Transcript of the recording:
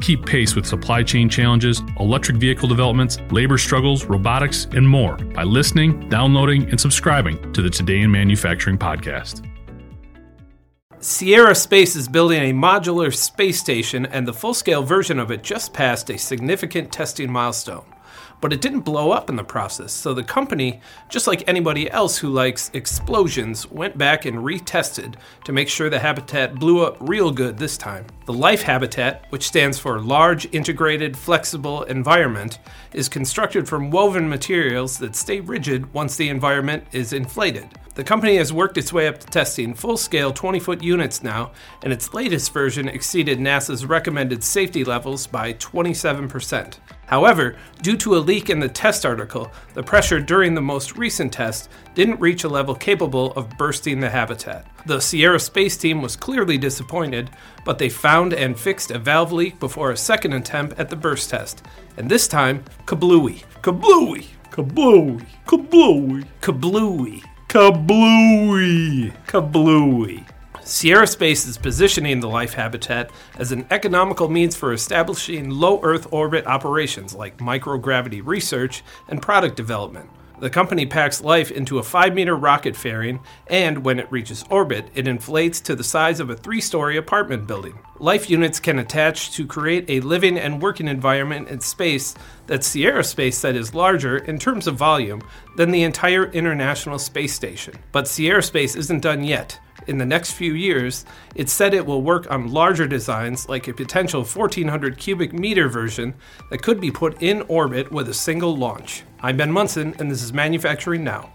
Keep pace with supply chain challenges, electric vehicle developments, labor struggles, robotics, and more by listening, downloading, and subscribing to the Today in Manufacturing podcast. Sierra Space is building a modular space station, and the full scale version of it just passed a significant testing milestone but it didn't blow up in the process. So the company, just like anybody else who likes explosions, went back and retested to make sure the habitat blew up real good this time. The Life Habitat, which stands for Large Integrated Flexible Environment, is constructed from woven materials that stay rigid once the environment is inflated. The company has worked its way up to testing full scale 20 foot units now, and its latest version exceeded NASA's recommended safety levels by 27%. However, due to a leak in the test article, the pressure during the most recent test didn't reach a level capable of bursting the habitat. The Sierra space team was clearly disappointed, but they found and fixed a valve leak before a second attempt at the burst test. And this time, kablooey. Kablooey! Kablooey! Kablooey! Kablooey! Kablooey! Kablooey! Sierra Space is positioning the life habitat as an economical means for establishing low Earth orbit operations like microgravity research and product development. The company packs life into a 5 meter rocket fairing, and when it reaches orbit, it inflates to the size of a three story apartment building. Life units can attach to create a living and working environment in space that Sierra Space said is larger in terms of volume than the entire International Space Station. But Sierra Space isn't done yet in the next few years, it said it will work on larger designs like a potential 1400 cubic meter version that could be put in orbit with a single launch. I'm Ben Munson, and this is Manufacturing Now.